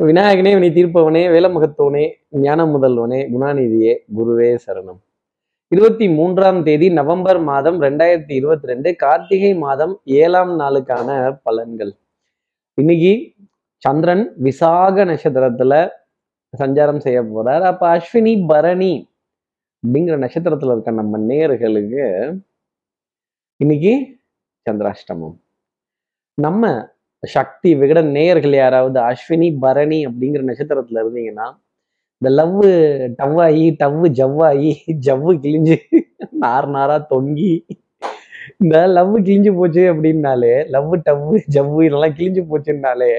விநாயகனே வினை தீர்ப்பவனே வேலமுகத்தவனே ஞான முதல்வனே குணாநிதியே குருவே சரணம். இருபத்தி மூன்றாம் தேதி நவம்பர் மாதம் ரெண்டாயிரத்தி இருபத்தி ரெண்டு கார்த்திகை மாதம் ஏழாம் நாளுக்கான பலன்கள். இன்னைக்கு சந்திரன் விசாக நட்சத்திரத்துல சஞ்சாரம் செய்ய போறார். அப்ப அஸ்வினி பரணி அப்படிங்கிற நட்சத்திரத்துல இருக்க நம்ம நேர்களுக்கு இன்னைக்கு சந்திராஷ்டமம். நம்ம சக்தி விகட நேயர்கள் யாராவது அஸ்வினி பரணி அப்படிங்கிற நட்சத்திரத்துல இருந்தீங்கன்னா இந்த லவ் டவ்வாயி டவ்வு ஜவ்வாயி ஜவ்வு கிழிஞ்சு நார் நாரா தொங்கி இந்த லவ் கிழிஞ்சு போச்சு அப்படின்னாலே லவ் டவ்வு ஜவ்வு இதெல்லாம் கிழிஞ்சு போச்சுன்னாலே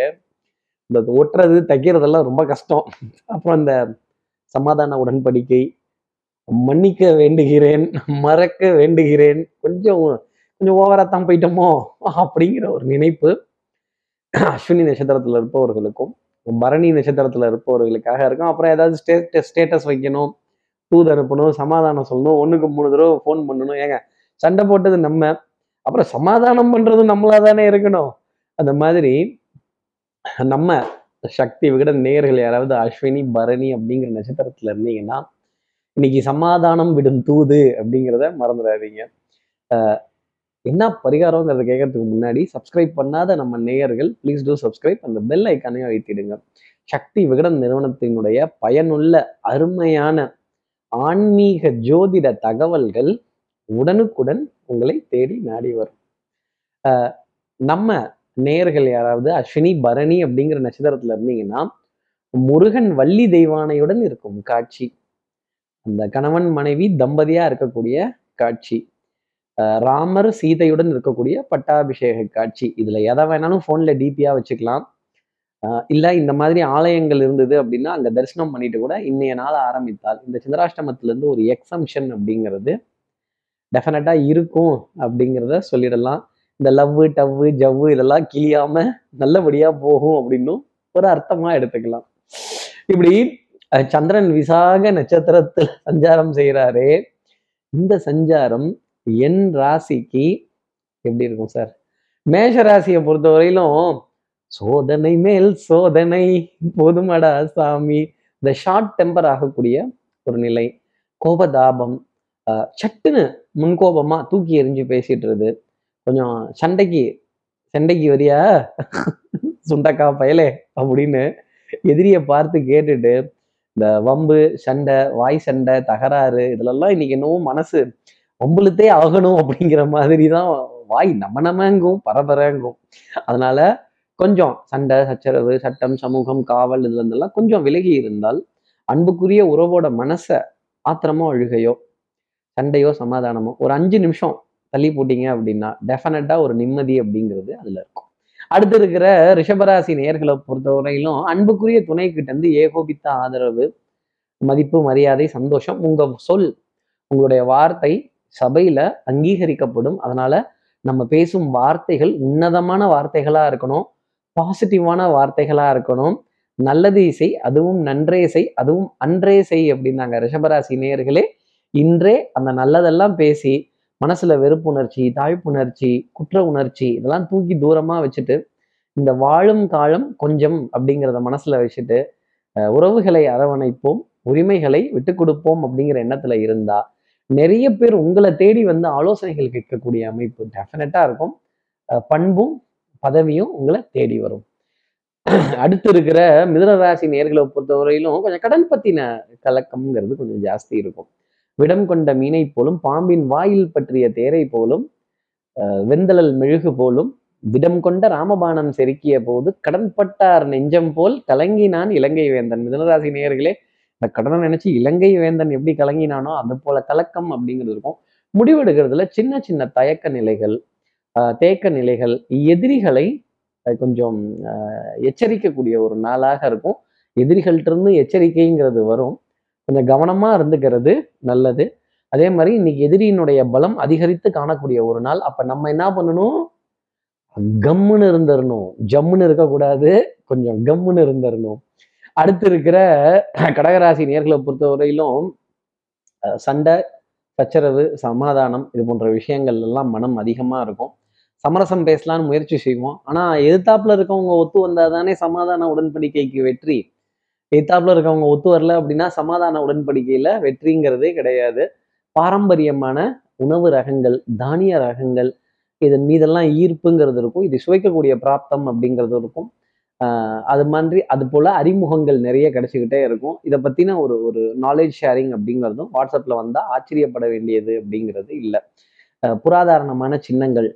இந்த ஒட்டுறது தைக்கிறதெல்லாம் ரொம்ப கஷ்டம். அப்புறம் இந்த சமாதான உடன்படிக்கை மன்னிக்க வேண்டுகிறேன் மறக்க வேண்டுகிறேன் கொஞ்சம் கொஞ்சம் ஓவராக தான் போயிட்டோமோ அப்படிங்கிற ஒரு நினைப்பு. அஸ்வினி நட்சத்திரத்துல இருப்பவர்களுக்கும் பரணி நட்சத்திரத்துல இருப்பவர்களுக்காக இருக்கும். அப்புறம் ஏதாவது ஸ்டேட் ஸ்டேட்டஸ் வைக்கணும் தூது அனுப்பணும் சமாதானம் சொல்லணும் ஒன்றுக்கு மூணு தடவை ஃபோன் பண்ணணும். ஏங்க சண்டை போட்டது நம்ம அப்புறம் சமாதானம் பண்றதும் நம்மளா தானே இருக்கணும். அந்த மாதிரி நம்ம சக்தி விகட நேர்கள் யாராவது அஸ்வினி பரணி அப்படிங்கிற நட்சத்திரத்துல இருந்தீங்கன்னா இன்னைக்கு சமாதானம் விடும் தூது அப்படிங்கிறத மறந்துடாதீங்க. அஹ் என்ன பரிகாரங்கிறத கேட்கறதுக்கு முன்னாடி சப்ஸ்கிரைப் பண்ணாத நம்ம நேயர்கள் ப்ளீஸ் டூ சப்ஸ்கிரைப் அந்த பெல் ஐக்கானையும் அழுத்திடுங்க. சக்தி விகடன் நிறுவனத்தினுடைய பயனுள்ள அருமையான ஆன்மீக ஜோதிட தகவல்கள் உடனுக்குடன் உங்களை தேடி நாடி வரும். நம்ம நேயர்கள் யாராவது அஸ்வினி பரணி அப்படிங்கிற நட்சத்திரத்துல இருந்தீங்கன்னா முருகன் வள்ளி தெய்வானையுடன் இருக்கும் காட்சி. அந்த கணவன் மனைவி தம்பதியா இருக்கக்கூடிய காட்சி. ராமர் சீதையுடன் இருக்கக்கூடிய பட்டாபிஷேக காட்சி. இதில் எதை வேணாலும் ஃபோனில் டிபியாக வச்சுக்கலாம். இல்லை இந்த மாதிரி ஆலயங்கள் இருந்தது அப்படின்னா அங்கே தரிசனம் பண்ணிட்டு கூட இன்றைய நாள் ஆரம்பித்தால். இந்த சந்திராஷ்டமத்திலேருந்து ஒரு எக்ஸம்ஷன் அப்படிங்கிறது டெஃபினட்டாக இருக்கும் அப்படிங்கிறத சொல்லிடலாம். இந்த லவ்வு டவ்வு ஜவ்வு இதெல்லாம் கிளியாமல் நல்லபடியாக போகும் அப்படின்னும் ஒரு அர்த்தமாக எடுத்துக்கலாம். இப்படி சந்திரன் விசாக நட்சத்திரத்தில் சஞ்சாரம் செய்கிறாரே இந்த சஞ்சாரம் என் ராசிக்கு எப்படி இருக்கும் சார்? மேஷ ராசியை பொறுத்தவரையிலும் சோதனை மேல் சோதனை. போதுமடா சாமி. இந்த ஷார்ட் டெம்பர் ஆகக்கூடிய ஒரு நிலை. கோபதாபம். ஆஹ் சட்டுன்னு முன்கோபமாக தூக்கி எறிஞ்சு பேசிட்டுருது கொஞ்சம் சண்டைக்கு சண்டைக்கு வரியா? சுண்டக்கா பயலே அப்படின்னு எதிரியை பார்த்து கேட்டுட்டு இந்த வம்பு சண்டை வாய் சண்டை தகராறு இதிலெல்லாம் இன்னைக்கு என்னவோ மனசு வம்புலத்தே ஆகணும் அப்படிங்கிற மாதிரி தான் வாய் நம்ம நம்மங்கும் பரபரங்கும். அதனால கொஞ்சம் சண்டை சச்சரவு சட்டம் சமூகம் காவல் இதுல இருந்தெல்லாம் கொஞ்சம் விலகி இருந்தால் அன்புக்குரிய உறவோட மனசை ஆத்திரமோ அழுகையோ சண்டையோ சமாதானமோ ஒரு அஞ்சு நிமிஷம் தள்ளி போட்டீங்க அப்படின்னா டெஃபினட்டா ஒரு நிம்மதி அப்படிங்கிறது அதுல இருக்கும். அடுத்து இருக்கிற ரிஷபராசி நேர்களை பொறுத்தவரையிலும் அன்புக்குரிய துணை கிட்ட இருந்து ஏகோபித்த ஆதரவு மதிப்பு மரியாதை சந்தோஷம் உங்க சொல் உங்களுடைய வார்த்தை சபையில அங்கீகரிக்கப்படும். அதனால நம்ம பேசும் வார்த்தைகள் உன்னதமான வார்த்தைகளா இருக்கணும். பாசிட்டிவான வார்த்தைகளா இருக்கணும். நல்லது இசை அதுவும் நன்றே செய் அதுவும் அன்றே செய் அப்படின்னாங்க ரிஷபராசி நேயர்களே. இன்றே அந்த நல்லதெல்லாம் பேசி மனசுல வெறுப்புணர்ச்சி தாழ்ப்புணர்ச்சி குற்ற உணர்ச்சி இதெல்லாம் தூக்கி தூரமா வச்சுட்டு இந்த வாழும் காலம் கொஞ்சம் அப்படிங்கிறத மனசுல வச்சுட்டு உறவுகளை அரவணைப்போம் உரிமைகளை விட்டு கொடுப்போம் அப்படிங்கிற எண்ணத்துல இருந்தா நிறைய பேர் உங்களை தேடி வந்து ஆலோசனைகள் கேட்கக்கூடிய அமைப்பு டெஃபினட்டாக இருக்கும். பண்பும் பதவியும் உங்களை தேடி வரும். அடுத்து இருக்கிற மிதனராசி நேர்களை பொறுத்தவரையிலும் கொஞ்சம் கடல் பத்தின கலக்கம்ங்கிறது கொஞ்சம் ஜாஸ்தி இருக்கும். விடம் கொண்ட மீனை போலும் பாம்பின் வாயில் பற்றிய தேரை போலும் வெந்தளல் மெழுகு போலும் விடம் கொண்ட ராமபாணம் செருக்கிய போது கடன்பட்டார் நெஞ்சம் போல் கலங்கினான் இலங்கை வேந்தன். மிதனராசி நேயர்களே இந்த கடனை நினைச்சு இலங்கை வேந்தன் எப்படி கலங்கினானோ அது போல கலக்கம் அப்படிங்கிறது இருக்கும். முடிவெடுக்கிறதுல சின்ன சின்ன தயக்க நிலைகள் தேக்க நிலைகள் எதிரிகளை கொஞ்சம் எச்சரிக்கக்கூடிய ஒரு நாளாக இருக்கும். எதிரிகள்ட்ட இருந்து எச்சரிக்கைங்கிறது வரும். கொஞ்சம் கவனமா இருந்துக்கிறது நல்லது. அதே மாதிரி இன்னைக்கு எதிரியினுடைய பலம் அதிகரித்து காணக்கூடிய ஒரு நாள். அப்ப நம்ம என்ன பண்ணணும்? கம்முன்னு இருந்துடணும் ஜம்முன்னு இருக்கக்கூடாது. கொஞ்சம் கம்முன்னு இருந்துடணும் அடுத்து இருக்கிற கடகராசி நேர்களை பொறுத்தவரையிலும் சண்டை சச்சரவு சமாதானம் இது போன்ற விஷயங்கள் எல்லாம் மனம் அதிகமாக இருக்கும். சமரசம் பேசலான்னு முயற்சி செய்வோம். ஆனால் எதிர்த்தாப்புல இருக்கவங்க ஒத்து வந்தாதானே சமாதான உடன்படிக்கைக்கு வெற்றி. எதிர்த்தாப்புல இருக்கவங்க ஒத்து வரல அப்படின்னா சமாதான உடன்படிக்கையில் வெற்றிங்கிறதே கிடையாது. பாரம்பரியமான உணவு ரகங்கள் தானிய ரகங்கள் இதன் மீதெல்லாம் ஈர்ப்புங்கிறது இருக்கும். இது சுவைக்கக்கூடிய பிராப்தம் அப்படிங்கிறது இருக்கும். அது மாதிரி அது போல் அறிமுகங்கள் நிறைய கிடைச்சிக்கிட்டே இருக்கும். இதை பற்றின ஒரு ஒரு நாலேஜ் ஷேரிங் அப்படிங்கிறதும் வாட்ஸ்அப்பில் வந்தால் ஆச்சரியப்பட வேண்டியது அப்படிங்கிறது இல்லை. புராதாரணமான சின்னங்கள்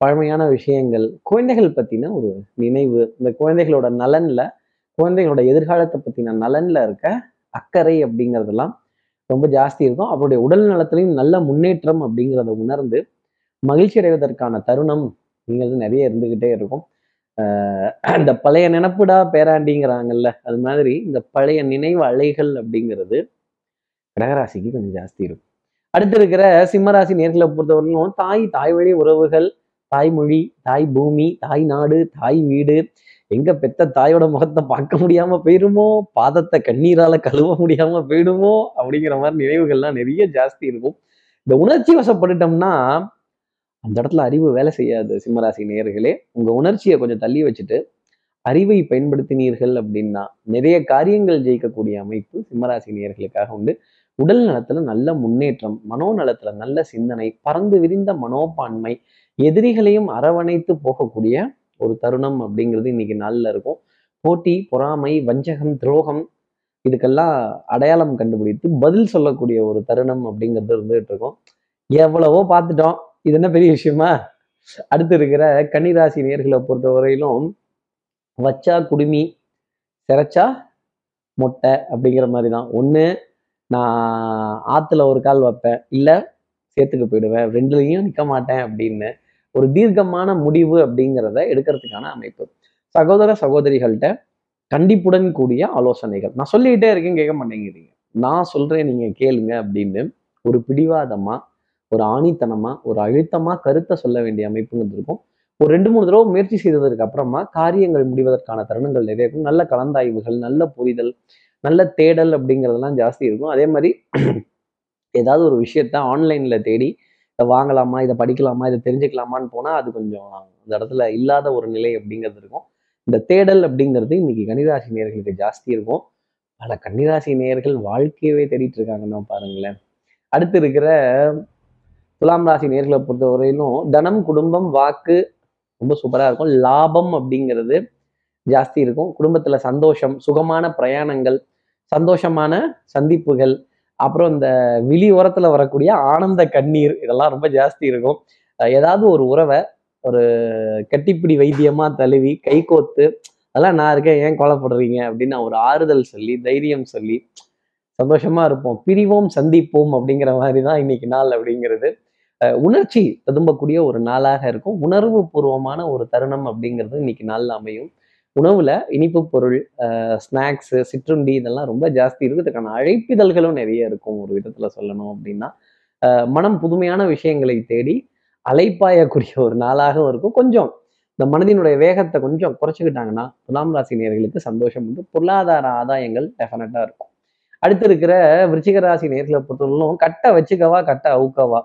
பழமையான விஷயங்கள் குழந்தைகள் பற்றின ஒரு நினைவு இந்த குழந்தைகளோட நலனில் குழந்தைகளோட எதிர்காலத்தை பற்றின நலனில் இருக்க அக்கறை அப்படிங்கிறதெல்லாம் ரொம்ப ஜாஸ்தி இருக்கும். அவருடைய உடல் நலத்திலையும் நல்ல முன்னேற்றம் அப்படிங்கிறத உணர்ந்து மகிழ்ச்சி அடைவதற்கான தருணம் அப்படிங்கிறது நிறைய இருந்துக்கிட்டே இருக்கும். ஆஹ் இந்த பழைய நினப்புடா பேராண்டிங்கிறாங்கல்ல அது மாதிரி இந்த பழைய நினைவு அலைகள் அப்படிங்கிறது கடகராசிக்கு கொஞ்சம் ஜாஸ்தி இருக்கும். அடுத்து இருக்கிற சிம்மராசி நேர்களை பொறுத்தவரையிலும் தாய் தாய் வழி உறவுகள் தாய்மொழி தாய் பூமி தாய் நாடு தாய் வீடு எங்க பெத்த தாயோட முகத்தை பார்க்க முடியாம போயிடுமோ பாதத்தை கண்ணீரால கழுவ முடியாம போயிடுமோ அப்படிங்கிற மாதிரி நினைவுகள்லாம் நிறைய ஜாஸ்தி இருக்கும். இந்த உணர்ச்சி வசப்பட்டுட்டோம்னா அந்த இடத்துல அறிவு வேலை செய்யாது சிம்மராசி நேர்களே உங்கள் உணர்ச்சியை கொஞ்சம் தள்ளி வச்சுட்டு அறிவை பயன்படுத்தினீர்கள் அப்படின்னா நிறைய காரியங்கள் ஜெயிக்கக்கூடிய அமைப்பு சிம்மராசி நேர்களுக்காக உண்டு. உடல் நலத்துல நல்ல முன்னேற்றம் மனோநலத்துல நல்ல சிந்தனை பறந்து விரிந்த மனோப்பான்மை எதிரிகளையும் அரவணைத்து போகக்கூடிய ஒரு தருணம் அப்படிங்கிறது இன்னைக்கு நாளில் இருக்கும். போட்டி பொறாமை வஞ்சகம் துரோகம் இதுக்கெல்லாம் அடையாளம் கண்டுபிடித்து பதில் சொல்லக்கூடிய ஒரு தருணம் அப்படிங்கிறது இருந்துகிட்டு இருக்கும். எவ்வளவோ பார்த்துட்டோம். இது என்ன பெரிய விஷயமா? அடுத்து இருக்கிற கன்னிராசி நேர்களை பொறுத்த வரையிலும் வச்சா குடுமி சிரைச்சா மொட்டை அப்படிங்கிற மாதிரி தான் ஒன்று நான் ஆற்றுல ஒரு கால் வைப்பேன். இல்லை சேர்த்துக்கு போயிடுவேன். ரெண்டுலையும் நிற்க மாட்டேன் அப்படின்னு ஒரு தீர்க்கமான முடிவு அப்படிங்கிறத எடுக்கிறதுக்கான அமைப்பு. சகோதர சகோதரிகள்கிட்ட கண்டிப்புடன் கூடிய ஆலோசனைகள். நான் சொல்லிக்கிட்டே இருக்கேன் கேட்க மாட்டேங்கிறீங்க. நான் சொல்கிறேன் நீங்கள் கேளுங்க அப்படின்னு ஒரு பிடிவாதமாக ஒரு ஆணித்தனமா ஒரு அழுத்தமா கருத்தை சொல்ல வேண்டிய அமைப்புங்கிறது இருக்கும் ஒரு ரெண்டு மூணு தடவை முயற்சி செய்ததற்கு அப்புறமா காரியங்கள் முடிவதற்கான தருணங்கள் நிறைய இருக்கும். நல்ல கலந்தாய்வுகள் நல்ல புரிதல் நல்ல தேடல் அப்படிங்கிறதெல்லாம் ஜாஸ்தி இருக்கும். அதே மாதிரி ஏதாவது ஒரு விஷயத்த ஆன்லைன்ல தேடி இதை வாங்கலாமா இதை படிக்கலாமா இதை தெரிஞ்சுக்கலாமான்னு போனால் அது கொஞ்சம் அந்த இடத்துல இல்லாத ஒரு நிலை அப்படிங்கிறது இருக்கும். இந்த தேடல் அப்படிங்கிறது இன்னைக்கு கன்னிராசி நேயர்களுக்கு ஜாஸ்தி இருக்கும். பல கன்னிராசி நேயர்கள் வாழ்க்கையவே தேடிட்டு இருக்காங்கன்னா பாருங்களேன். அடுத்து இருக்கிற துலாம் ராசி நேர்களை பொறுத்தவரையிலும் தனம் குடும்பம் வாக்கு ரொம்ப சூப்பராக இருக்கும். லாபம் அப்படிங்கிறது ஜாஸ்தி இருக்கும். குடும்பத்தில் சந்தோஷம் சுகமான பிரயாணங்கள் சந்தோஷமான சந்திப்புகள் அப்புறம் இந்த விழி உரத்தில் வரக்கூடிய ஆனந்த கண்ணீர் இதெல்லாம் ரொம்ப ஜாஸ்தி இருக்கும். ஏதாவது ஒரு உறவை ஒரு கட்டிப்பிடி வைத்தியமாக தழுவி கை கோத்து அதெல்லாம் நான் இருக்கேன் ஏன் கொலைப்படுறீங்க? அப்படின்னு ஒரு ஆறுதல் சொல்லி தைரியம் சொல்லி சந்தோஷமா இருப்போம். பிரிவோம் சந்திப்போம் அப்படிங்கிற மாதிரி தான் இன்னைக்கு நாள் அப்படிங்கிறது. உணர்ச்சி ததும்பக்கூடிய ஒரு நாளாக இருக்கும். உணர்வு பூர்வமான ஒரு தருணம் அப்படிங்கிறது இன்னைக்கு நாளில் அமையும். உணவுல இனிப்பு பொருள் ஸ்நாக்ஸ் சிற்றுண்டி இதெல்லாம் ரொம்ப ஜாஸ்தி இருக்கு இதுக்கான அழைப்பிதழ்களும் நிறைய இருக்கும். ஒரு விதத்துல சொல்லணும் அப்படின்னா மனம் புதுமையான விஷயங்களை தேடி அலைப்பாயக்கூடிய ஒரு நாளாகவும் இருக்கும். கொஞ்சம் இந்த மனதினுடைய வேகத்தை கொஞ்சம் குறைச்சிக்கிட்டாங்கன்னா துலாம் ராசி நேர்களுக்கு சந்தோஷம் உண்டு. பொருளாதார ஆதாயங்கள் டெஃபினட்டா இருக்கும். அடுத்து இருக்கிற விருச்சிக ராசி நேர்களை பொறுத்தவரைக்கும் கட்டை வச்சுக்கவா கட்டை அவுக்கவா?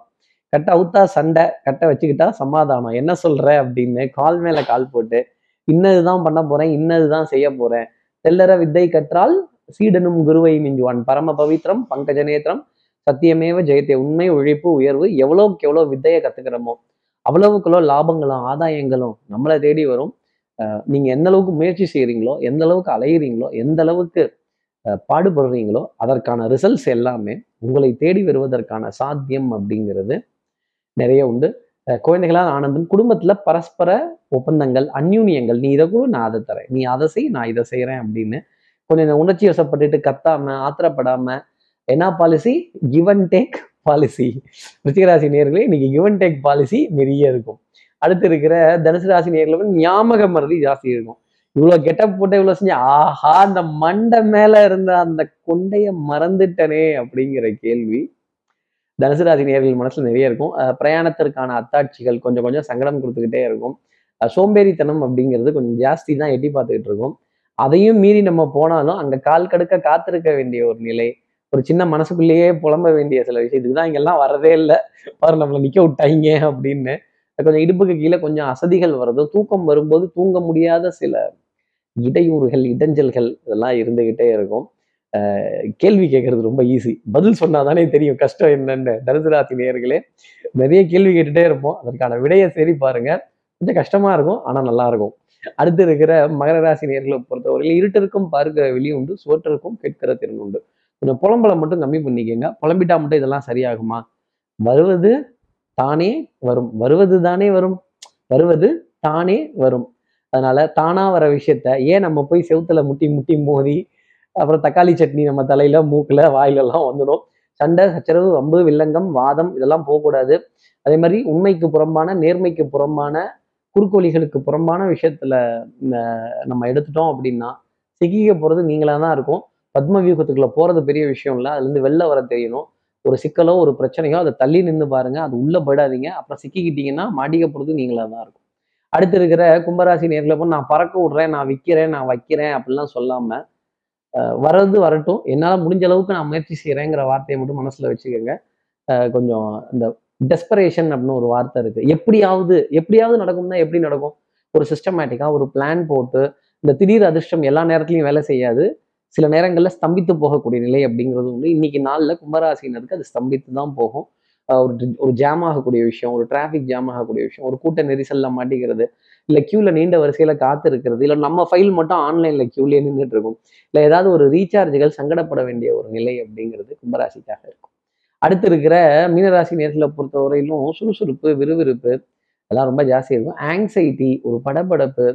கட்ட அவுத்தா சண்டை கட்ட வச்சுக்கிட்டா சமாதானம். என்ன சொல்ற அப்படின்னு கால் மேல கால் போட்டு இன்னதுதான் பண்ண போறேன் இன்னதுதான் செய்ய போறேன். தெல்லற வித்தை கற்றால் சீடனும் குருவை மிஞ்சுவான். பரம பவித்ரம் பங்கஜ நேத்திரம் சத்தியமேவ ஜெயத்தே. உண்மை உழைப்பு உயர்வு எவ்வளவுக்கு எவ்வளோ வித்தையை கத்துக்கிறோமோ அவ்வளவுக்குள்ள லாபங்களும் ஆதாயங்களும் நம்மளை தேடி வரும். நீங்கள் நீங்க எந்த அளவுக்கு முயற்சி செய்கிறீங்களோ எந்த அளவுக்கு அலையிறீங்களோ எந்த அளவுக்கு பாடுபடுறீங்களோ அதற்கான ரிசல்ட்ஸ் எல்லாமே உங்களை தேடி வருவதற்கான சாத்தியம் அப்படிங்கிறது நிறைய உண்டு. குழந்தைகளால் ஆனந்தம் குடும்பத்தில் பரஸ்பர ஒப்பந்தங்கள் அந்யூனியங்கள் நீ இதை கூட நான் அதை தரேன். நீ அதை செய் நான் இதை செய்கிறேன் அப்படின்னு. கொஞ்சம் இந்த உணர்ச்சி வசப்பட்டுட்டு கத்தாமல் ஆத்திரப்படாமல் என்ன policy give and take policy ரிச்சிகராசி நேர்களே இன்னைக்கு கிவ் அண்ட் டேக் பாலிசி நிறைய இருக்கும். அடுத்து இருக்கிற தனுசு ராசி நேர்களை வந்து ஞாபக மருதி ஜாஸ்தி இருக்கும். இவ்வளோ கெட்டப் போட்டு இவ்வளோ செஞ்சு ஆஹா அந்த மண்டை மேலே இருந்த அந்த கொண்டைய மறந்துட்டனே அப்படிங்கிற கேள்வி. தனுசு ராசி நேர்கள் மனசுல நிறைய இருக்கும். பிரயாணத்திற்கான அத்தாட்சிகள் கொஞ்சம் கொஞ்சம் சங்கடம் கொடுத்துக்கிட்டே இருக்கும். சோம்பேறித்தனம் அப்படிங்கிறது கொஞ்சம் ஜாஸ்தி தான் எட்டி பார்த்துக்கிட்டு இருக்கும். அதையும் மீறி நம்ம போனாலும் அங்க கால் கடுக்க காத்திருக்க வேண்டிய ஒரு நிலை ஒரு சின்ன மனசுக்குள்ளேயே புலம்ப வேண்டிய சில விஷயத்துக்கு தான் இங்கெல்லாம் வரதே இல்லை. பாரு நம்மளை நிக்க விட்டாங்க அப்படின்னு. கொஞ்சம் இடுப்புக்கு கீழே கொஞ்சம் அசதிகள் வருது தூக்கம் வரும்போது தூங்க முடியாத சில இடையூறுகள் இடைஞ்சல்கள் இதெல்லாம் இருந்துகிட்டே இருக்கும். கேள்வி கேட்கறது ரொம்ப ஈஸி பதில் சொன்னாதானே தெரியும் கஷ்டம் என்னன்னு. தனுசுராசி நேர்களே நிறைய கேள்வி கேட்டுட்டே இருப்போம். அதற்கான விடையை சரி பாருங்க. கொஞ்சம் கஷ்டமா இருக்கும் ஆனா நல்லா இருக்கும். அடுத்து இருக்கிற மகர ராசி நேர்களை பொறுத்தவரையில் இருட்டிற்கும் பார்க்கிற வெளி உண்டு சுவற்றிற்கும் கேட்கிற திறன் உண்டு. கொஞ்சம் புலம்பலை மட்டும் கம்மி பண்ணிக்கோங்க. புலம்பிட்டா மட்டும் இதெல்லாம் சரியாகுமா? வருவது தானே வரும். வருவது தானே வரும். வருவது தானே வரும். அதனால தானா வர விஷயத்த ஏன் நம்ம போய் செவுத்துல முட்டி முட்டி மோதி அப்புறம் தக்காளி சட்னி நம்ம தலையில மூக்கில் வாயிலெல்லாம் வந்துடும். சண்டை சச்சரவு வம்பு வில்லங்கம் வாதம் இதெல்லாம் போகக்கூடாது. அதே மாதிரி உண்மைக்கு புறம்பான நேர்மைக்கு புறம்பான குறுக்கோழிகளுக்கு புறம்பான விஷயத்துல நம்ம எடுத்துட்டோம் அப்படின்னா சிக்கிக்க போகிறது நீங்களா தான் இருக்கும். பத்ம வியூகத்துக்குள்ள போறது பெரிய விஷயம் இல்லை. அதுலேருந்து வெளில வர தெரியணும். ஒரு சிக்கலோ ஒரு பிரச்சனையோ அதை தள்ளி நின்று பாருங்க. அது உள்ள போயிடாதீங்க. அப்புறம் சிக்கிக்கிட்டீங்கன்னா மாட்டிக்க போகிறது நீங்களா தான் இருக்கும். அடுத்து இருக்கிற கும்பராசி நேரில் போய் நான் பறக்க விடுறேன் நான் விற்கிறேன் நான் வைக்கிறேன் அப்படிலாம் சொல்லாமல் வர்றது வரட்டும். என்னால் முடிஞ்ச அளவுக்கு நான் முயற்சி செய்கிறேங்கிற வார்த்தையை மட்டும் மனசில் வச்சுக்கோங்க. கொஞ்சம் இந்த டெஸ்பரேஷன் அப்படின்னு ஒரு வார்த்தை இருக்குது எப்படியாவது எப்படியாவது நடக்கும்னா எப்படி நடக்கும்? ஒரு சிஸ்டமேட்டிக்காக ஒரு பிளான் போட்டு இந்த திடீர் அதிர்ஷ்டம் எல்லா நேரத்துலையும் வேலை செய்யாது. சில நேரங்களில் ஸ்தம்பித்து போகக்கூடிய நிலை அப்படிங்கிறது வந்து இன்னைக்கு நாளில் கும்பராசினருக்கு அது ஸ்தம்பித்து தான் போகும். ஒரு ஒரு ஜாம் ஆகக்கூடிய விஷயம் ஒரு டிராஃபிக் ஜாம் ஆகக்கூடிய விஷயம் ஒரு கூட்ட நெரிசலில் மாட்டிக்கிறது இல்லை க்யூவில் நீண்ட வரிசையில் காத்து இருக்கிறது. இல்லை நம்ம ஃபைல் மட்டும் ஆன்லைனில் க்யூலேயே நின்றுட்டு இருக்கும். இல்லை ஏதாவது ஒரு ரீசார்ஜுகள் சங்கடப்பட வேண்டிய ஒரு நிலை அப்படிங்கிறது கும்பராசிக்காக இருக்கும். அடுத்து இருக்கிற மீனராசி நேர்களை பொறுத்தவரையிலும் சுறுசுறுப்பு விறுவிறுப்பு அதெல்லாம் ரொம்ப ஜாஸ்தி இருக்கும். ஆங்ஸைட்டி ஒரு படபடப்பு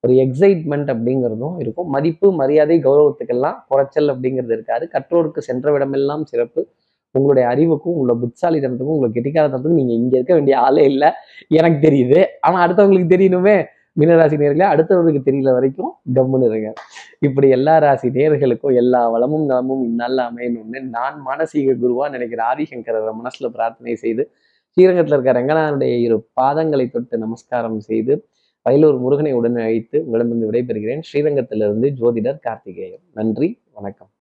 ஒரு எக்ஸைட்மெண்ட் அப்படிங்கிறதும் இருக்கும். மதிப்பு மரியாதை கௌரவத்துக்கெல்லாம் குறைச்சல் அப்படிங்கிறது இருக்காது. கற்றோருக்கு சென்ற விடமெல்லாம் சிறப்பு. உங்களுடைய அறிவுக்கும் உங்களோட புத்தாலித்தனத்துக்கும் உங்களுக்கு கெட்டிக்காரத்தனத்துக்கும் நீங்க இங்க இருக்க வேண்டிய ஆளே இல்லை. எனக்கு தெரியுது. ஆனா அடுத்தவங்களுக்கு தெரியணுமே. மீனராசி நேர்களே அடுத்தவங்களுக்கு தெரியல வரைக்கும் கம்முன்னு இருங்க. இப்படி எல்லா ராசி நேர்களுக்கும் எல்லா வளமும் நலமும் இந்நாளில் அமையணும்னு நான் மானசீக குருவா நினைக்கிற ஆதிசங்கரரை மனசுல பிரார்த்தனை செய்து ஸ்ரீரங்கத்தில் இருக்க ரங்கநாதனுடைய இரு பாதங்களை தொட்டு நமஸ்காரம் செய்து வயலூர் முருகனை உடன் அழைத்து உங்களிடமிருந்து விடைபெறுகிறேன். ஸ்ரீரங்கத்திலிருந்து ஜோதிடர் கார்த்திகேயன். நன்றி வணக்கம்.